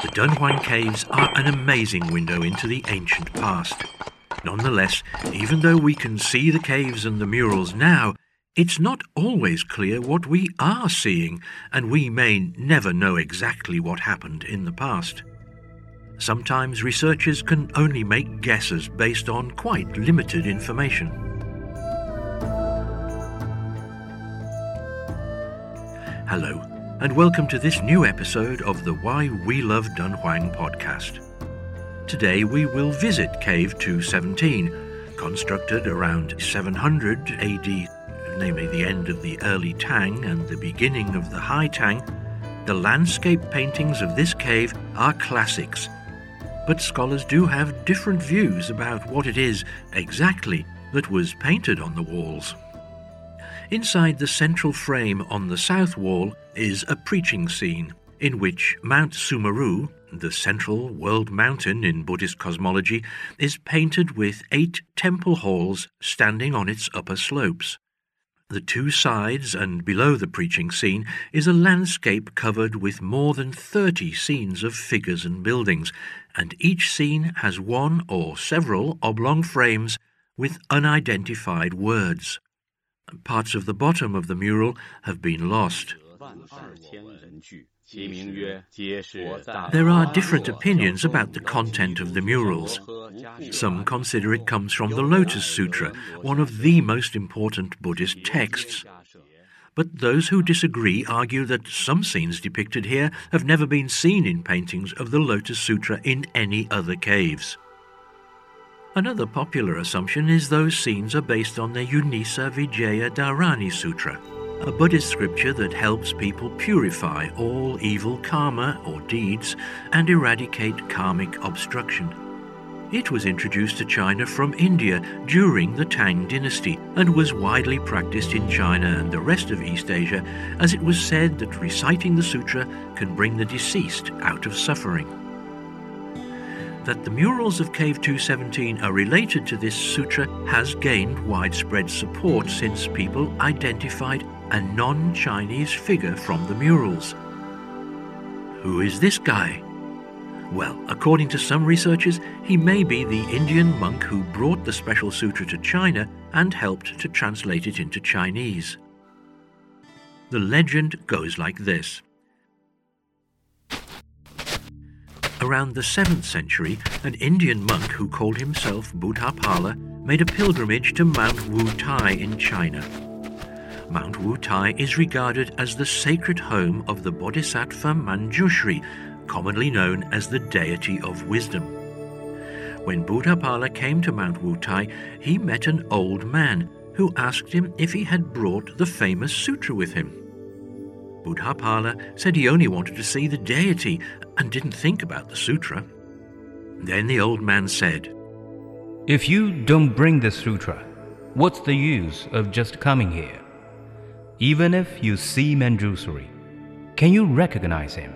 The Dunhuang Caves are an amazing window into the ancient past. Nonetheless, even though we can see the caves and the murals now, it's not always clear what we are seeing, and we may never know exactly what happened in the past. Sometimes researchers can only make guesses based on quite limited information. Hello, and welcome to this new episode of the Why We Love Dunhuang podcast. Today we will visit Cave 217, constructed around 700 AD namely the end of the early Tang and the beginning of the High Tang, the landscape paintings of this cave are classics. But scholars do have different views about what it is exactly that was painted on the walls. Inside the central frame on the south wall is a preaching scene in which Mount Sumeru, the central world mountain in Buddhist cosmology, is painted with eight temple halls standing on its upper slopes. The two sides and below the preaching scene is a landscape covered with more than 30 scenes of figures and buildings, and each scene has one or several oblong frames with unidentified words. Parts of the bottom of the mural have been lost. There are different opinions about the content of the murals. Some consider it comes from the Lotus Sutra, one of the most important Buddhist texts. But those who disagree argue that some scenes depicted here have never been seen in paintings of the Lotus Sutra in any other caves. Another popular assumption is those scenes are based on the Ushnisha Vijaya Dharani Sutra a Buddhist scripture that helps people purify all evil karma or deeds and eradicate karmic obstruction. It was introduced to China from India during the Tang dynasty and was widely practiced in China and the rest of East Asia as it was said that reciting the sutra can bring the deceased out of suffering. That the murals of Cave 217 are related to this sutra has gained widespread support since people identified a non Chinese figure from the murals. Who is this guy? Well, according to some researchers, he may be the Indian monk who brought the special sutra to China and helped to translate it into Chinese. The legend goes like this. Around the 7th century, an Indian monk who called himself Buddhapala made a pilgrimage to Mount Wu Tai in China. Mount Wutai is regarded as the sacred home of the Bodhisattva Manjushri, commonly known as the deity of wisdom. When Buddhapala came to Mount Wutai, he met an old man who asked him if he had brought the famous sutra with him. Buddhapala said he only wanted to see the deity and didn't think about the sutra. Then the old man said, If you don't bring the sutra, what's the use of just coming here? Even if you see Manjushri, can you recognize him?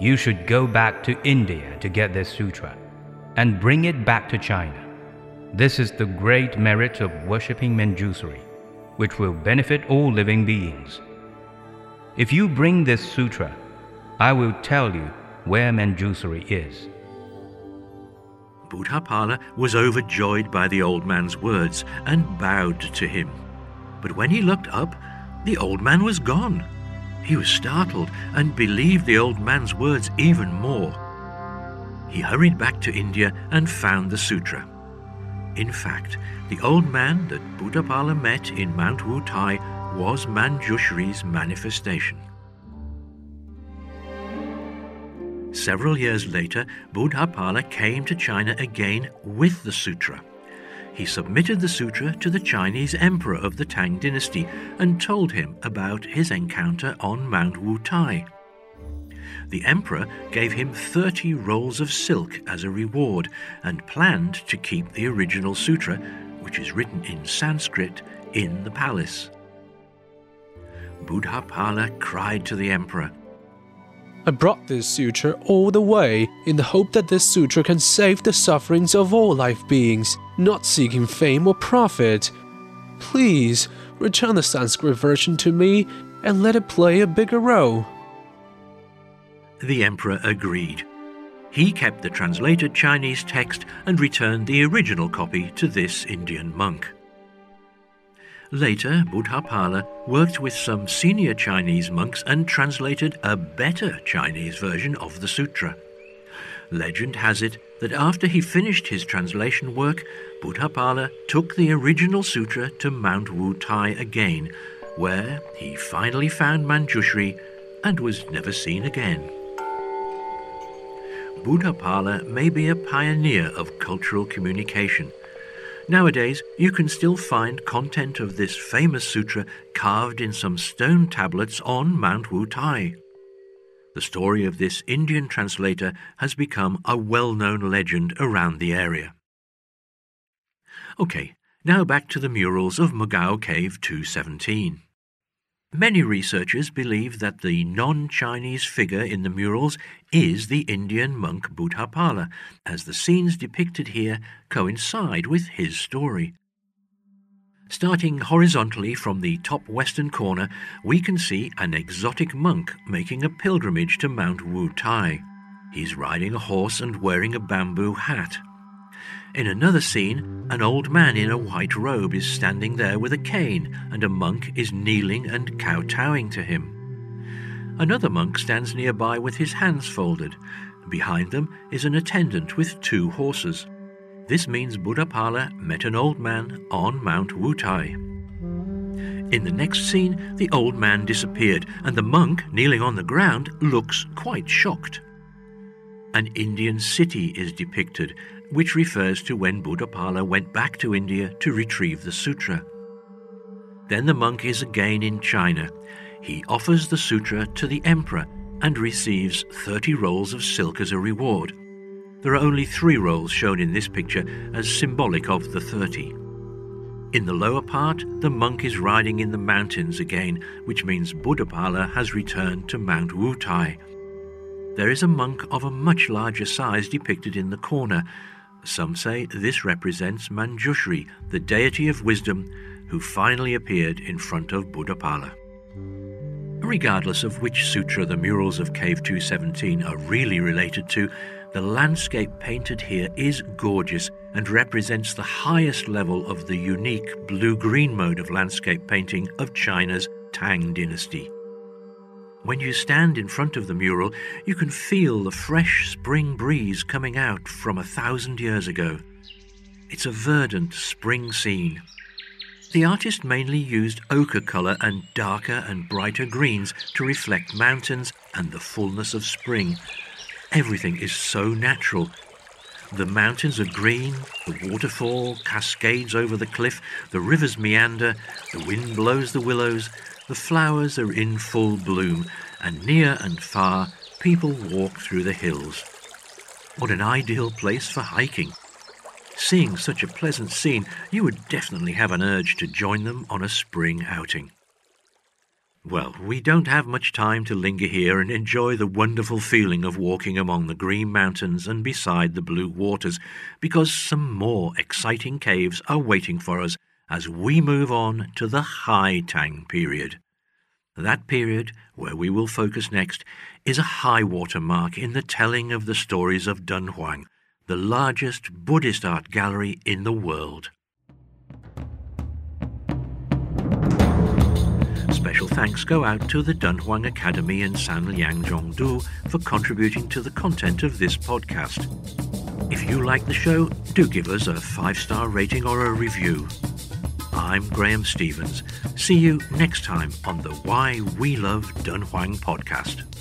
You should go back to India to get this sutra and bring it back to China. This is the great merit of worshipping Manjushri, which will benefit all living beings. If you bring this sutra, I will tell you where Manjushri is. Buddhapala was overjoyed by the old man's words and bowed to him. But when he looked up, the old man was gone. He was startled and believed the old man's words even more. He hurried back to India and found the sutra. In fact, the old man that Buddhapala met in Mount Wu Tai was Manjushri's manifestation. Several years later, Buddhapala came to China again with the sutra he submitted the sutra to the Chinese emperor of the Tang dynasty and told him about his encounter on Mount Wu Tai. The emperor gave him 30 rolls of silk as a reward and planned to keep the original sutra, which is written in Sanskrit, in the palace. Buddhapala cried to the emperor, I brought this sutra all the way in the hope that this sutra can save the sufferings of all life beings, not seeking fame or profit. Please, return the Sanskrit version to me and let it play a bigger role. The emperor agreed. He kept the translated Chinese text and returned the original copy to this Indian monk. Later, Buddhapala worked with some senior Chinese monks and translated a better Chinese version of the sutra. Legend has it that after he finished his translation work, Buddhapala took the original sutra to Mount Wu Tai again, where he finally found Manjushri and was never seen again. Buddhapala may be a pioneer of cultural communication. Nowadays, you can still find content of this famous sutra carved in some stone tablets on Mount Wu Tai. The story of this Indian translator has become a well known legend around the area. OK, now back to the murals of Mogao Cave 217. Many researchers believe that the non Chinese figure in the murals is the Indian monk Buddhapala, as the scenes depicted here coincide with his story. Starting horizontally from the top western corner, we can see an exotic monk making a pilgrimage to Mount Wu Tai. He's riding a horse and wearing a bamboo hat. In another scene, an old man in a white robe is standing there with a cane, and a monk is kneeling and kowtowing to him. Another monk stands nearby with his hands folded. Behind them is an attendant with two horses. This means Buddha Buddhapala met an old man on Mount Wutai. In the next scene, the old man disappeared, and the monk, kneeling on the ground, looks quite shocked. An Indian city is depicted, which refers to when Buddhapala went back to India to retrieve the sutra. Then the monk is again in China. He offers the sutra to the emperor and receives 30 rolls of silk as a reward. There are only three rolls shown in this picture as symbolic of the 30. In the lower part, the monk is riding in the mountains again, which means Buddhapala has returned to Mount Wutai. There is a monk of a much larger size depicted in the corner, some say this represents Manjushri, the deity of wisdom, who finally appeared in front of Buddhapala. Regardless of which sutra the murals of Cave 217 are really related to, the landscape painted here is gorgeous and represents the highest level of the unique blue green mode of landscape painting of China's Tang dynasty. When you stand in front of the mural, you can feel the fresh spring breeze coming out from a thousand years ago. It's a verdant spring scene. The artist mainly used ochre colour and darker and brighter greens to reflect mountains and the fullness of spring. Everything is so natural. The mountains are green, the waterfall cascades over the cliff, the rivers meander, the wind blows the willows, the flowers are in full bloom, and near and far people walk through the hills. What an ideal place for hiking! Seeing such a pleasant scene, you would definitely have an urge to join them on a spring outing. Well, we don't have much time to linger here and enjoy the wonderful feeling of walking among the green mountains and beside the blue waters, because some more exciting caves are waiting for us as we move on to the High Tang period. That period, where we will focus next, is a high water mark in the telling of the stories of Dunhuang, the largest Buddhist art gallery in the world. Special thanks go out to the Dunhuang Academy in Sanliang for contributing to the content of this podcast. If you like the show, do give us a five star rating or a review. I'm Graham Stevens. See you next time on the Why We Love Dunhuang podcast.